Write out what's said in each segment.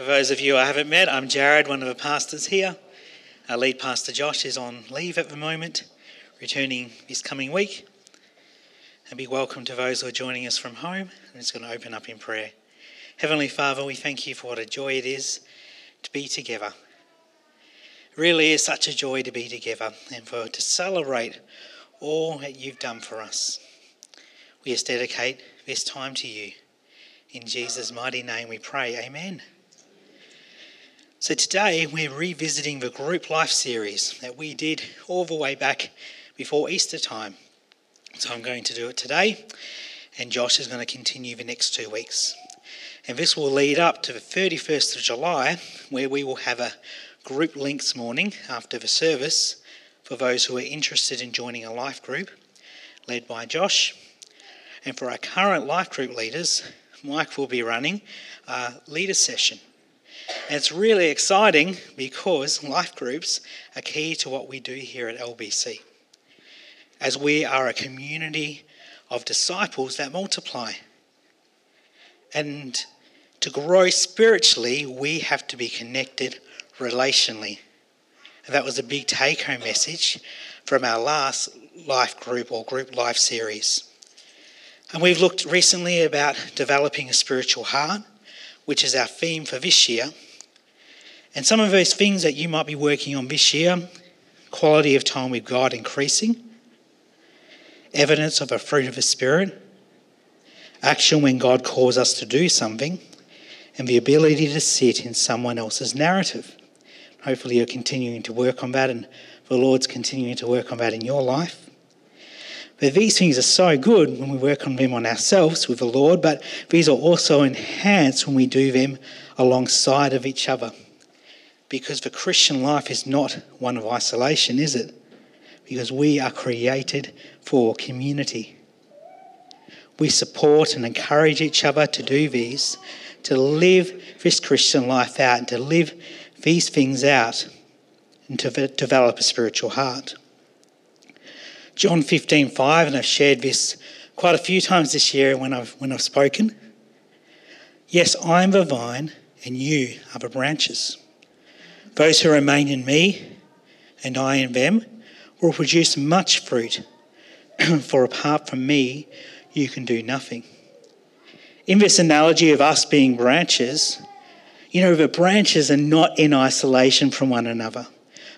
For those of you I haven't met, I'm Jared, one of the pastors here. Our lead pastor Josh is on leave at the moment, returning this coming week. And be welcome to those who are joining us from home. I'm just going to open up in prayer. Heavenly Father, we thank you for what a joy it is to be together. It really is such a joy to be together and for to celebrate all that you've done for us. We just dedicate this time to you. In Jesus' mighty name we pray. Amen. So today we're revisiting the group life series that we did all the way back before Easter time. So I'm going to do it today, and Josh is going to continue the next two weeks. And this will lead up to the 31st of July, where we will have a group links morning after the service for those who are interested in joining a life group led by Josh. And for our current life group leaders, Mike will be running a leader session and it's really exciting because life groups are key to what we do here at LBC. As we are a community of disciples that multiply. And to grow spiritually, we have to be connected relationally. And that was a big take home message from our last life group or group life series. And we've looked recently about developing a spiritual heart which is our theme for this year. And some of those things that you might be working on this year quality of time with God increasing, evidence of a fruit of the Spirit, action when God calls us to do something, and the ability to sit in someone else's narrative. Hopefully, you're continuing to work on that, and the Lord's continuing to work on that in your life. But these things are so good when we work on them on ourselves with the Lord, but these are also enhanced when we do them alongside of each other. Because the Christian life is not one of isolation, is it? Because we are created for community. We support and encourage each other to do these, to live this Christian life out, to live these things out, and to develop a spiritual heart. John 15, 5, and I've shared this quite a few times this year when I've, when I've spoken. Yes, I am the vine, and you are the branches. Those who remain in me, and I in them, will produce much fruit, for apart from me, you can do nothing. In this analogy of us being branches, you know, the branches are not in isolation from one another,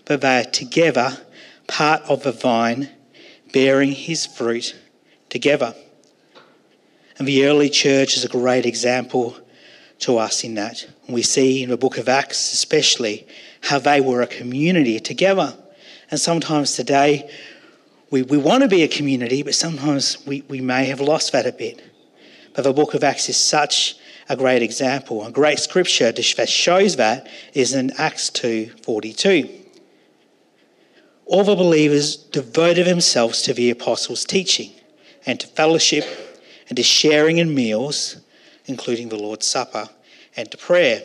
but they are together, part of the vine bearing his fruit together. And the early church is a great example to us in that. We see in the book of Acts, especially, how they were a community together. And sometimes today, we, we want to be a community, but sometimes we, we may have lost that a bit. But the book of Acts is such a great example. A great scripture that shows that is in Acts 2.42 all the believers devoted themselves to the apostles' teaching and to fellowship and to sharing in meals, including the Lord's Supper, and to prayer.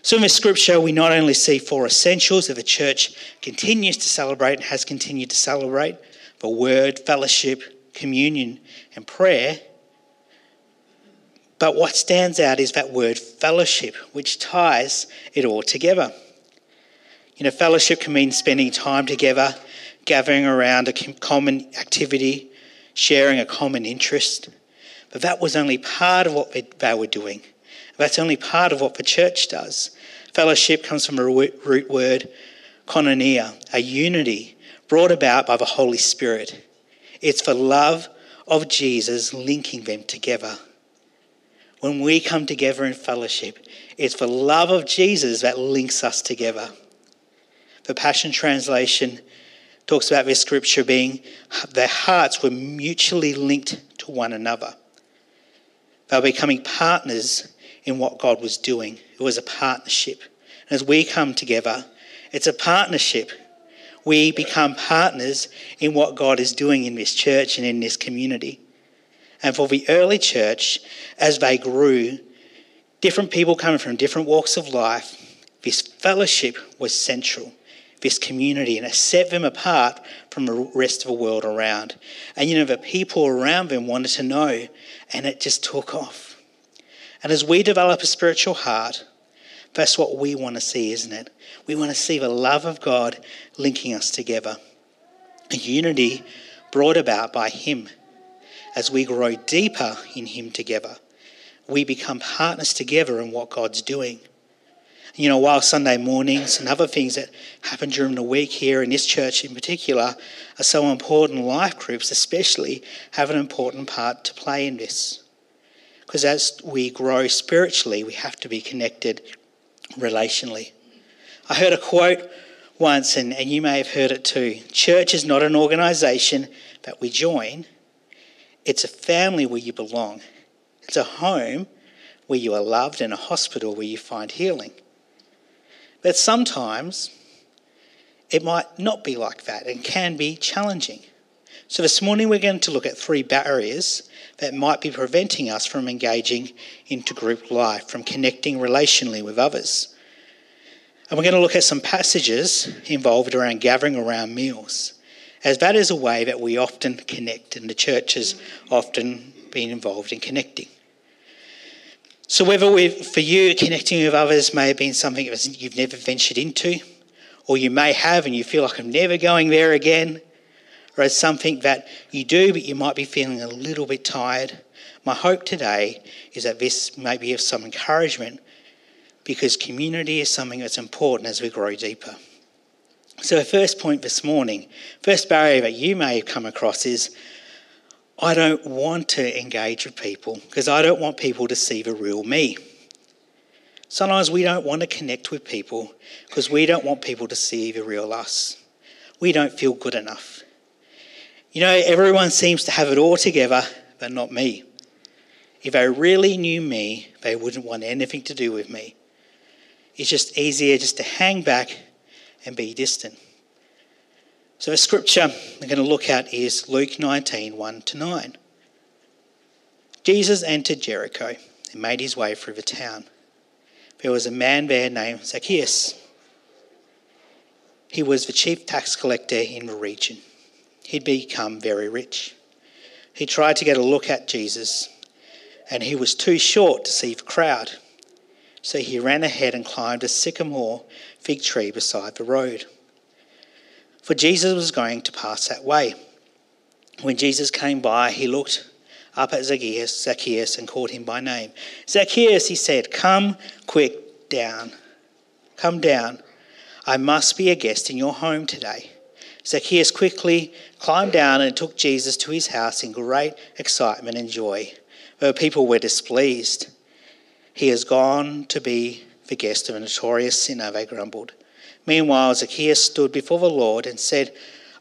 So, in this scripture, we not only see four essentials that the church continues to celebrate and has continued to celebrate the word, fellowship, communion, and prayer. But what stands out is that word fellowship, which ties it all together. You know, fellowship can mean spending time together, gathering around a common activity, sharing a common interest. But that was only part of what they were doing. That's only part of what the church does. Fellowship comes from a root word, koinonia, a unity brought about by the Holy Spirit. It's the love of Jesus linking them together. When we come together in fellowship, it's the love of Jesus that links us together. The Passion Translation talks about this scripture being their hearts were mutually linked to one another. They were becoming partners in what God was doing. It was a partnership. And as we come together, it's a partnership. We become partners in what God is doing in this church and in this community. And for the early church, as they grew, different people coming from different walks of life, this fellowship was central this community and it set them apart from the rest of the world around. And you know, the people around them wanted to know, and it just took off. And as we develop a spiritual heart, That's what we want to see, isn't it? We want to see the love of God linking us together. A unity brought about by Him. As we grow deeper in Him together, we become partners together in what God's doing. You know, while Sunday mornings and other things that happen during the week here in this church in particular are so important, life groups especially have an important part to play in this. Because as we grow spiritually, we have to be connected relationally. I heard a quote once, and, and you may have heard it too Church is not an organisation that we join, it's a family where you belong. It's a home where you are loved and a hospital where you find healing. But sometimes it might not be like that and can be challenging. So this morning we're going to look at three barriers that might be preventing us from engaging into group life, from connecting relationally with others. And we're going to look at some passages involved around gathering around meals, as that is a way that we often connect, and the church has often been involved in connecting. So, whether for you connecting with others may have been something you've never ventured into, or you may have and you feel like I'm never going there again, or it's something that you do but you might be feeling a little bit tired, my hope today is that this may be of some encouragement because community is something that's important as we grow deeper. So, the first point this morning, first barrier that you may have come across is I don't want to engage with people because I don't want people to see the real me. Sometimes we don't want to connect with people because we don't want people to see the real us. We don't feel good enough. You know, everyone seems to have it all together, but not me. If they really knew me, they wouldn't want anything to do with me. It's just easier just to hang back and be distant. So, the scripture we're going to look at is Luke 19 1 to 9. Jesus entered Jericho and made his way through the town. There was a man there named Zacchaeus. He was the chief tax collector in the region. He'd become very rich. He tried to get a look at Jesus, and he was too short to see the crowd. So he ran ahead and climbed a sycamore fig tree beside the road for Jesus was going to pass that way. When Jesus came by, he looked up at Zacchaeus, Zacchaeus and called him by name. Zacchaeus, he said, Come quick down. Come down. I must be a guest in your home today. Zacchaeus quickly climbed down and took Jesus to his house in great excitement and joy. But people were displeased. He has gone to be the guest of a notorious sinner, they grumbled. Meanwhile, Zacchaeus stood before the Lord and said,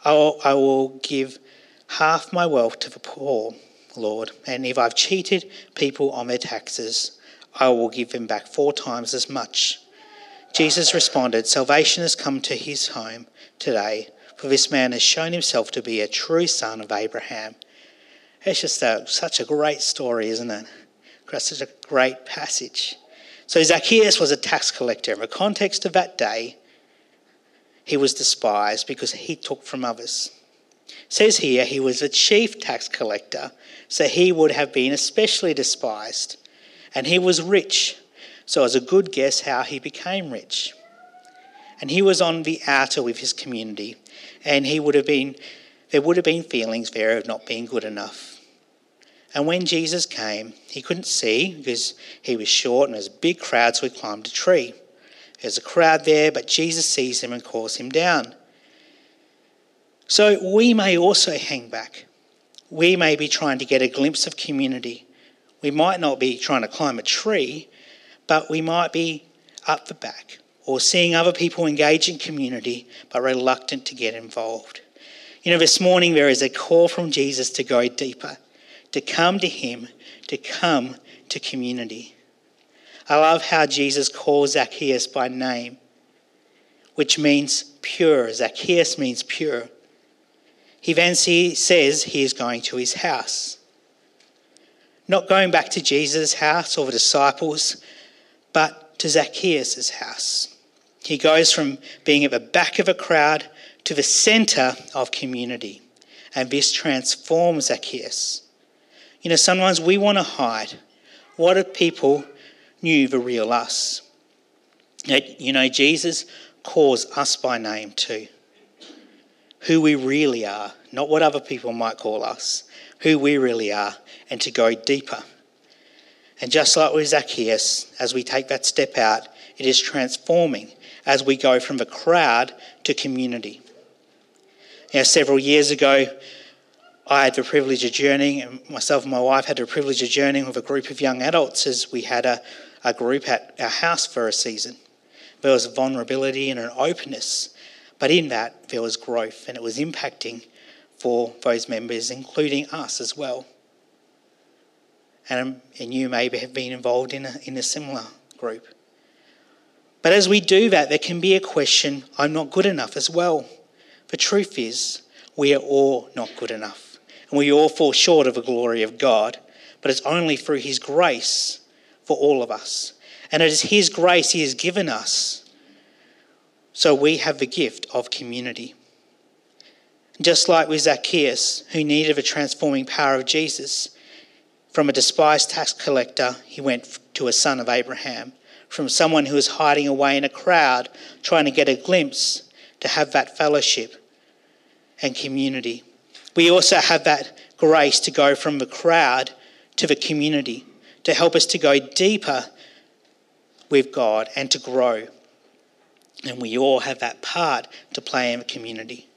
I will, give half my wealth to the poor, Lord, and if I've cheated people on their taxes, I will give them back four times as much. Jesus responded, Salvation has come to his home today, for this man has shown himself to be a true son of Abraham. It's just a, such a great story, isn't it? Such a great passage. So Zacchaeus was a tax collector. In the context of that day, he was despised because he took from others. It says here he was a chief tax collector, so he would have been especially despised. And he was rich, so it's a good guess how he became rich. And he was on the outer with his community, and he would have been there would have been feelings there of not being good enough. And when Jesus came, he couldn't see because he was short and there was a big crowd, so he climbed a tree. There's a crowd there, but Jesus sees him and calls him down. So we may also hang back. We may be trying to get a glimpse of community. We might not be trying to climb a tree, but we might be up the back or seeing other people engage in community but reluctant to get involved. You know, this morning there is a call from Jesus to go deeper, to come to Him, to come to community. I love how Jesus calls Zacchaeus by name, which means pure. Zacchaeus means pure. He then says he is going to his house. Not going back to Jesus' house or the disciples, but to Zacchaeus' house. He goes from being at the back of a crowd to the center of community. And this transforms Zacchaeus. You know, sometimes we want to hide. What if people knew the real us. You know, Jesus calls us by name too. Who we really are, not what other people might call us, who we really are, and to go deeper. And just like with Zacchaeus, as we take that step out, it is transforming as we go from the crowd to community. Know, several years ago, I had the privilege of journeying, and myself and my wife had the privilege of journeying with a group of young adults as we had a, a group at our house for a season. There was vulnerability and an openness, but in that, there was growth, and it was impacting for those members, including us as well. And, and you maybe have been involved in a, in a similar group. But as we do that, there can be a question I'm not good enough as well. The truth is, we are all not good enough and we all fall short of the glory of God, but it's only through His grace for all of us. And it is His grace He has given us. So we have the gift of community. Just like with Zacchaeus, who needed the transforming power of Jesus, from a despised tax collector, he went to a son of Abraham. From someone who was hiding away in a crowd, trying to get a glimpse, to have that fellowship and community we also have that grace to go from the crowd to the community, to help us to go deeper with God and to grow. And we all have that part to play in the community.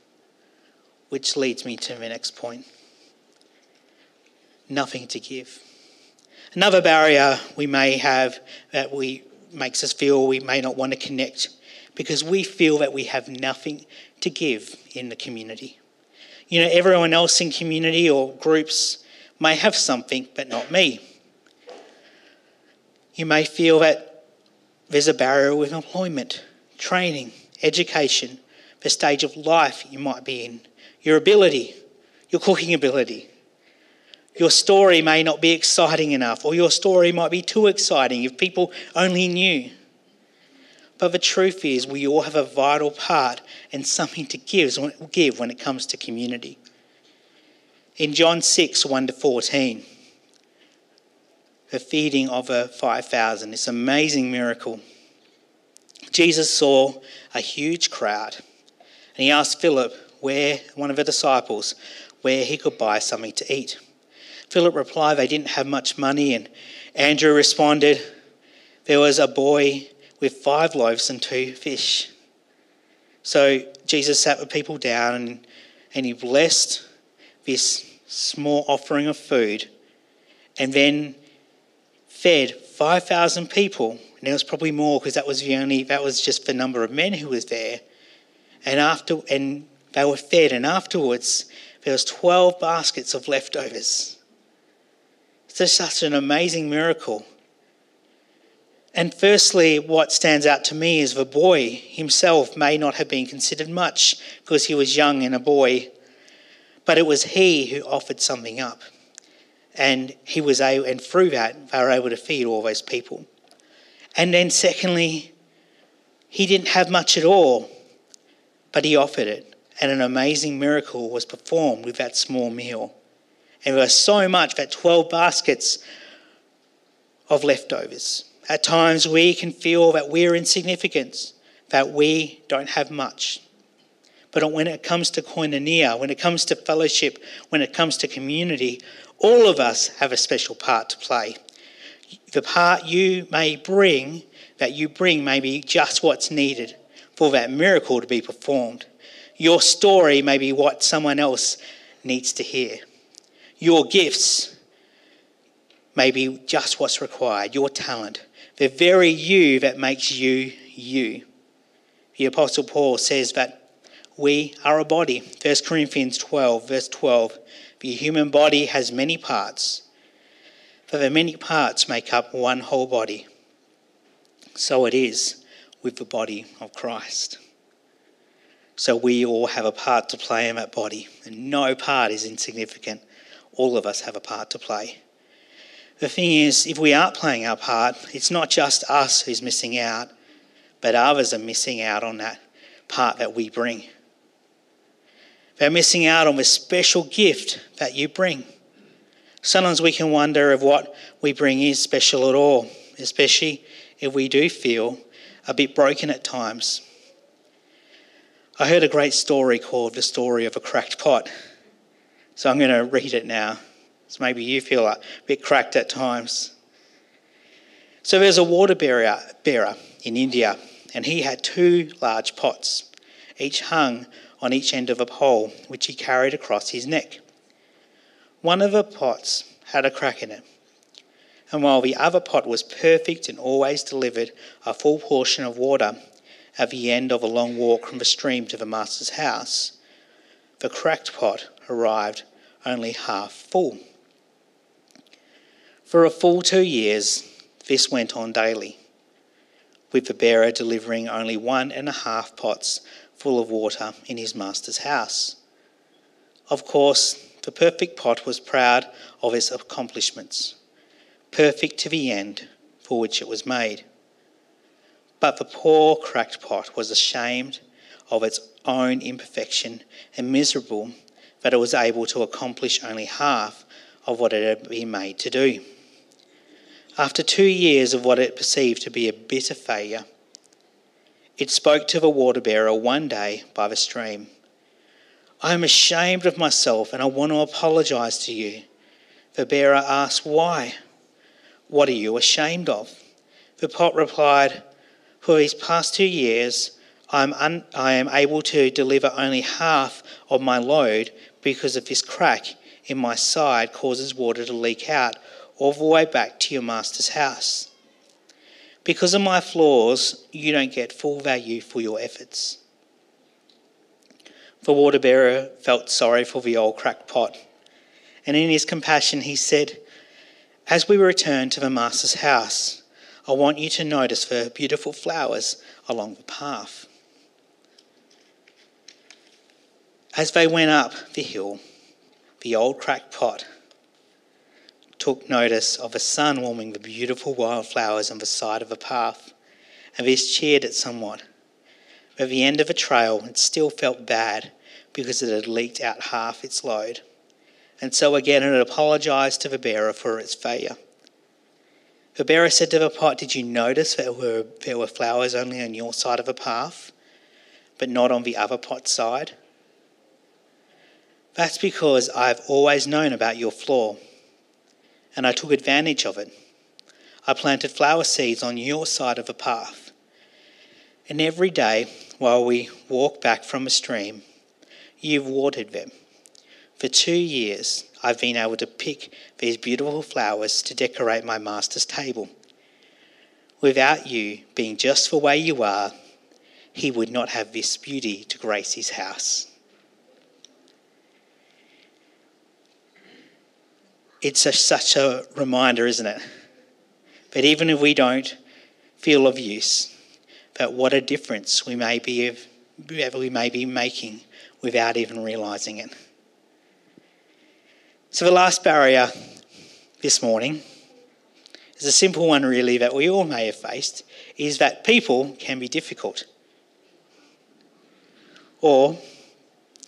Which leads me to my next point nothing to give. Another barrier we may have that we makes us feel we may not want to connect because we feel that we have nothing to give in the community. You know, everyone else in community or groups may have something, but not me. You may feel that there's a barrier with employment, training, education, the stage of life you might be in, your ability, your cooking ability. Your story may not be exciting enough, or your story might be too exciting if people only knew. But the truth is, we all have a vital part and something to give, when it comes to community. In John 6 1 to 14, the feeding of the 5,000, this amazing miracle. Jesus saw a huge crowd and he asked Philip, where, one of the disciples, where he could buy something to eat. Philip replied they didn't have much money, and Andrew responded, There was a boy with five loaves and two fish. So Jesus sat the people down and, and he blessed this small offering of food and then fed 5,000 people. And there was probably more because that was the only, that was just the number of men who was there. And after, and they were fed and afterwards there was 12 baskets of leftovers. It's just such an amazing miracle. And firstly, what stands out to me is the boy himself may not have been considered much because he was young and a boy, but it was he who offered something up. And he was able, and through that, they were able to feed all those people. And then, secondly, he didn't have much at all, but he offered it. And an amazing miracle was performed with that small meal. And there was so much that 12 baskets of leftovers. At times, we can feel that we're insignificant, that we don't have much. But when it comes to koinonia, when it comes to fellowship, when it comes to community, all of us have a special part to play. The part you may bring, that you bring, may be just what's needed for that miracle to be performed. Your story may be what someone else needs to hear. Your gifts may be just what's required, your talent the very you that makes you you. The Apostle Paul says that we are a body. 1 Corinthians 12, verse 12. The human body has many parts, but the many parts make up one whole body. So it is with the body of Christ. So we all have a part to play in that body, and no part is insignificant. All of us have a part to play. The thing is, if we aren't playing our part, it's not just us who's missing out, but others are missing out on that part that we bring. They're missing out on the special gift that you bring. Sometimes we can wonder if what we bring is special at all, especially if we do feel a bit broken at times. I heard a great story called The Story of a Cracked Pot. So I'm going to read it now. So maybe you feel a bit cracked at times. So there's a water bearer, bearer in India, and he had two large pots, each hung on each end of a pole, which he carried across his neck. One of the pots had a crack in it, and while the other pot was perfect and always delivered a full portion of water at the end of a long walk from the stream to the master's house, the cracked pot arrived only half full. For a full two years, this went on daily, with the bearer delivering only one and a half pots full of water in his master's house. Of course, the perfect pot was proud of its accomplishments perfect to the end for which it was made. But the poor cracked pot was ashamed of its own imperfection and miserable that it was able to accomplish only half of what it had been made to do. After two years of what it perceived to be a bitter failure, it spoke to the water bearer one day by the stream. I am ashamed of myself and I want to apologize to you. The bearer asked, Why? What are you ashamed of? The pot replied, For these past two years, I am, un- I am able to deliver only half of my load because of this crack in my side causes water to leak out all the way back to your master's house. Because of my flaws, you don't get full value for your efforts. The water bearer felt sorry for the old cracked pot, and in his compassion he said, as we return to the Master's house, I want you to notice the beautiful flowers along the path. As they went up the hill, the old cracked pot took notice of the sun warming the beautiful wildflowers on the side of a path, and this cheered it somewhat. But at the end of a trail, it still felt bad because it had leaked out half its load and so again it apologized to the bearer for its failure. The bearer said to the pot, Did you notice that there were, there were flowers only on your side of the path, but not on the other pot's side? That's because I've always known about your flaw, and I took advantage of it. I planted flower seeds on your side of the path. And every day, while we walk back from a stream, you've watered them for two years, I've been able to pick these beautiful flowers to decorate my master's table. Without you being just the way you are, he would not have this beauty to grace his house. It's a, such a reminder, isn't it? That even if we don't feel of use, that what a difference we may be, we may be making without even realizing it. So, the last barrier this morning is a simple one, really, that we all may have faced is that people can be difficult. Or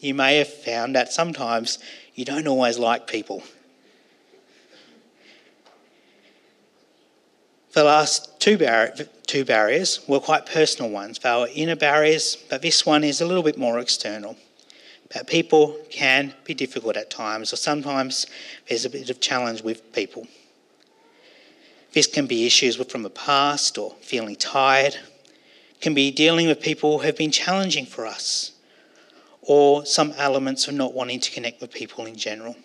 you may have found that sometimes you don't always like people. The last two, two barriers were quite personal ones. They were inner barriers, but this one is a little bit more external that people can be difficult at times, or sometimes there's a bit of challenge with people. This can be issues from the past or feeling tired, can be dealing with people who have been challenging for us, or some elements of not wanting to connect with people in general.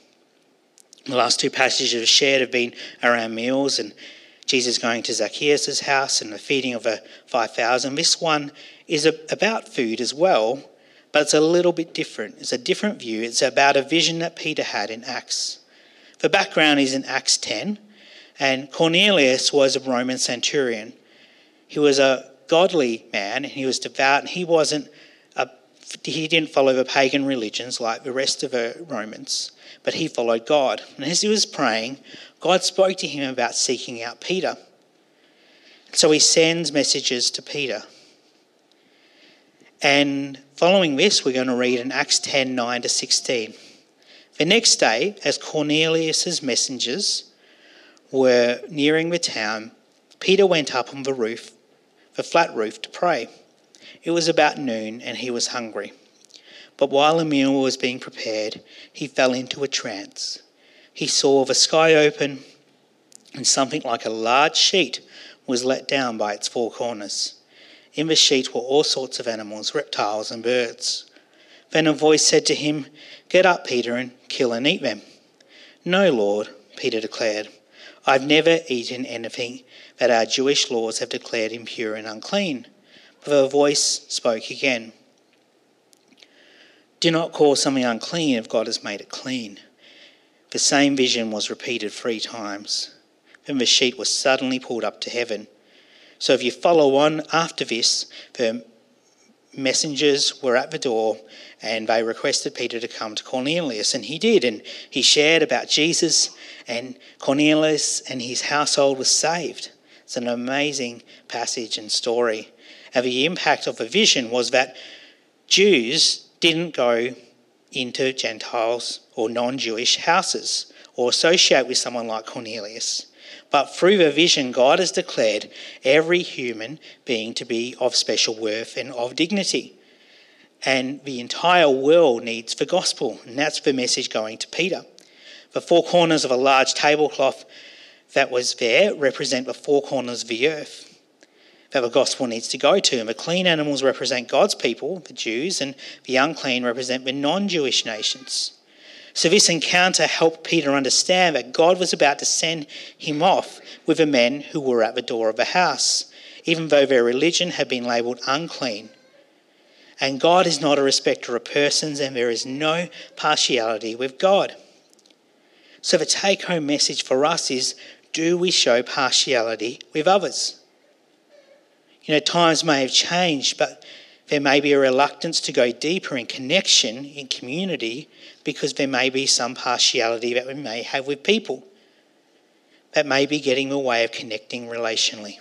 The last two passages I've shared have been around meals and Jesus going to Zacchaeus' house and the feeding of the 5,000. This one is about food as well, but it's a little bit different. It's a different view. It's about a vision that Peter had in Acts. The background is in Acts 10, and Cornelius was a Roman centurion. He was a godly man, and he was devout, and he wasn't a, he didn't follow the pagan religions like the rest of the Romans, but he followed God. And as he was praying, God spoke to him about seeking out Peter. So he sends messages to Peter. And following this, we're going to read in Acts 10 9 to 16. The next day, as Cornelius's messengers were nearing the town, Peter went up on the roof the flat roof to pray. It was about noon and he was hungry. But while a meal was being prepared, he fell into a trance. He saw the sky open and something like a large sheet was let down by its four corners. In the sheet were all sorts of animals, reptiles, and birds. Then a voice said to him, Get up, Peter, and kill and eat them. No, Lord, Peter declared. I've never eaten anything that our Jewish laws have declared impure and unclean. But the voice spoke again. Do not call something unclean if God has made it clean. The same vision was repeated three times. Then the sheet was suddenly pulled up to heaven. So if you follow on after this, the messengers were at the door and they requested Peter to come to Cornelius. And he did. And he shared about Jesus, and Cornelius and his household was saved. It's an amazing passage and story. And the impact of the vision was that Jews didn't go into Gentiles or non Jewish houses or associate with someone like Cornelius. But through the vision, God has declared every human being to be of special worth and of dignity. And the entire world needs the gospel, and that's the message going to Peter. The four corners of a large tablecloth that was there represent the four corners of the earth that the gospel needs to go to. And the clean animals represent God's people, the Jews, and the unclean represent the non Jewish nations. So this encounter helped Peter understand that God was about to send him off with the men who were at the door of the house, even though their religion had been labelled unclean. And God is not a respecter of persons, and there is no partiality with God. So the take home message for us is do we show partiality with others? You know, times may have changed, but there may be a reluctance to go deeper in connection, in community, because there may be some partiality that we may have with people that may be getting in the way of connecting relationally.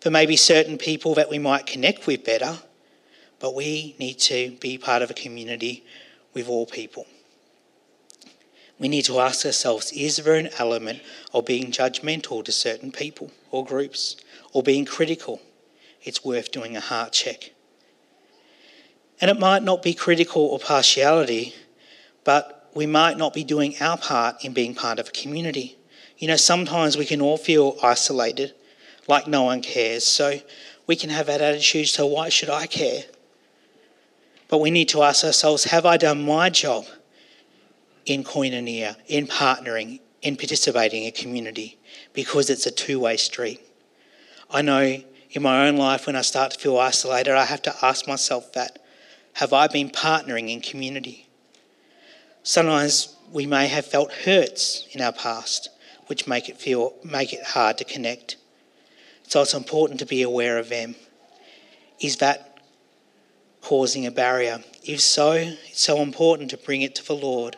There may be certain people that we might connect with better, but we need to be part of a community with all people. We need to ask ourselves is there an element of being judgmental to certain people or groups? Or being critical, it's worth doing a heart check. And it might not be critical or partiality, but we might not be doing our part in being part of a community. You know, sometimes we can all feel isolated, like no one cares. So we can have that attitude so why should I care? But we need to ask ourselves have I done my job in koinonia, in partnering, in participating in a community? Because it's a two way street. I know in my own life when I start to feel isolated, I have to ask myself that have I been partnering in community? Sometimes we may have felt hurts in our past, which make it feel make it hard to connect. So it's important to be aware of them. Is that causing a barrier? If so, it's so important to bring it to the Lord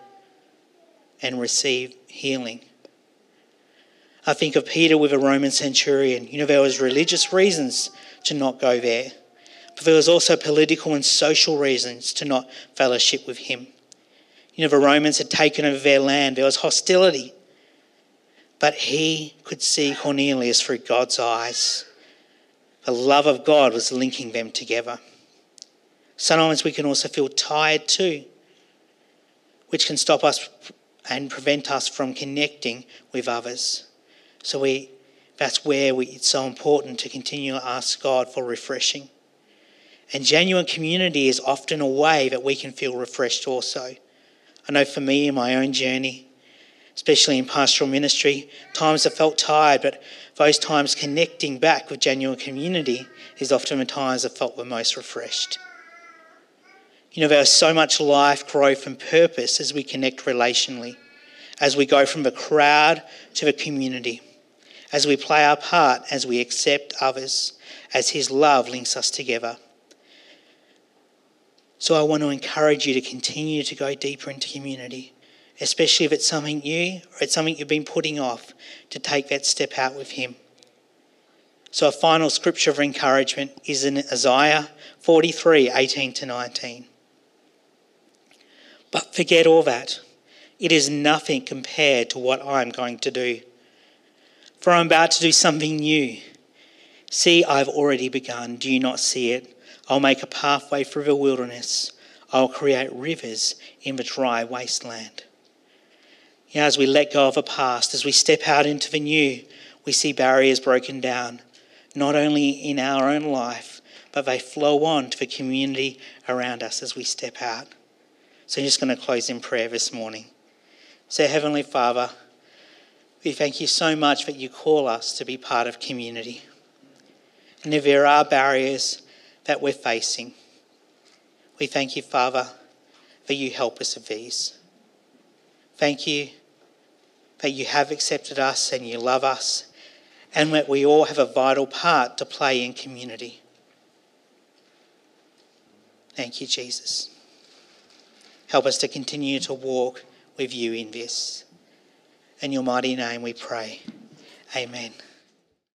and receive healing. I think of Peter with a Roman centurion. You know, there was religious reasons to not go there, but there was also political and social reasons to not fellowship with him. You know, the Romans had taken over their land. There was hostility. But he could see Cornelius through God's eyes. The love of God was linking them together. Sometimes we can also feel tired too, which can stop us and prevent us from connecting with others. So we, that's where we, it's so important to continue to ask God for refreshing. And genuine community is often a way that we can feel refreshed also. I know for me in my own journey, especially in pastoral ministry, times I felt tired, but those times connecting back with genuine community is often the times I felt the most refreshed. You know, there's so much life, growth, and purpose as we connect relationally, as we go from the crowd to the community as we play our part, as we accept others, as His love links us together. So I want to encourage you to continue to go deeper into community, especially if it's something new or it's something you've been putting off, to take that step out with Him. So a final scripture of encouragement is in Isaiah 43 18 to 19. But forget all that. It is nothing compared to what I'm going to do for I'm about to do something new. See, I've already begun. Do you not see it? I'll make a pathway through the wilderness. I'll create rivers in the dry wasteland. Yeah, as we let go of the past, as we step out into the new, we see barriers broken down, not only in our own life, but they flow on to the community around us as we step out. So I'm just going to close in prayer this morning. So, Heavenly Father, we thank you so much that you call us to be part of community. And if there are barriers that we're facing, we thank you, Father, that you help us with these. Thank you that you have accepted us and you love us, and that we all have a vital part to play in community. Thank you, Jesus. Help us to continue to walk with you in this. In your mighty name we pray. Amen.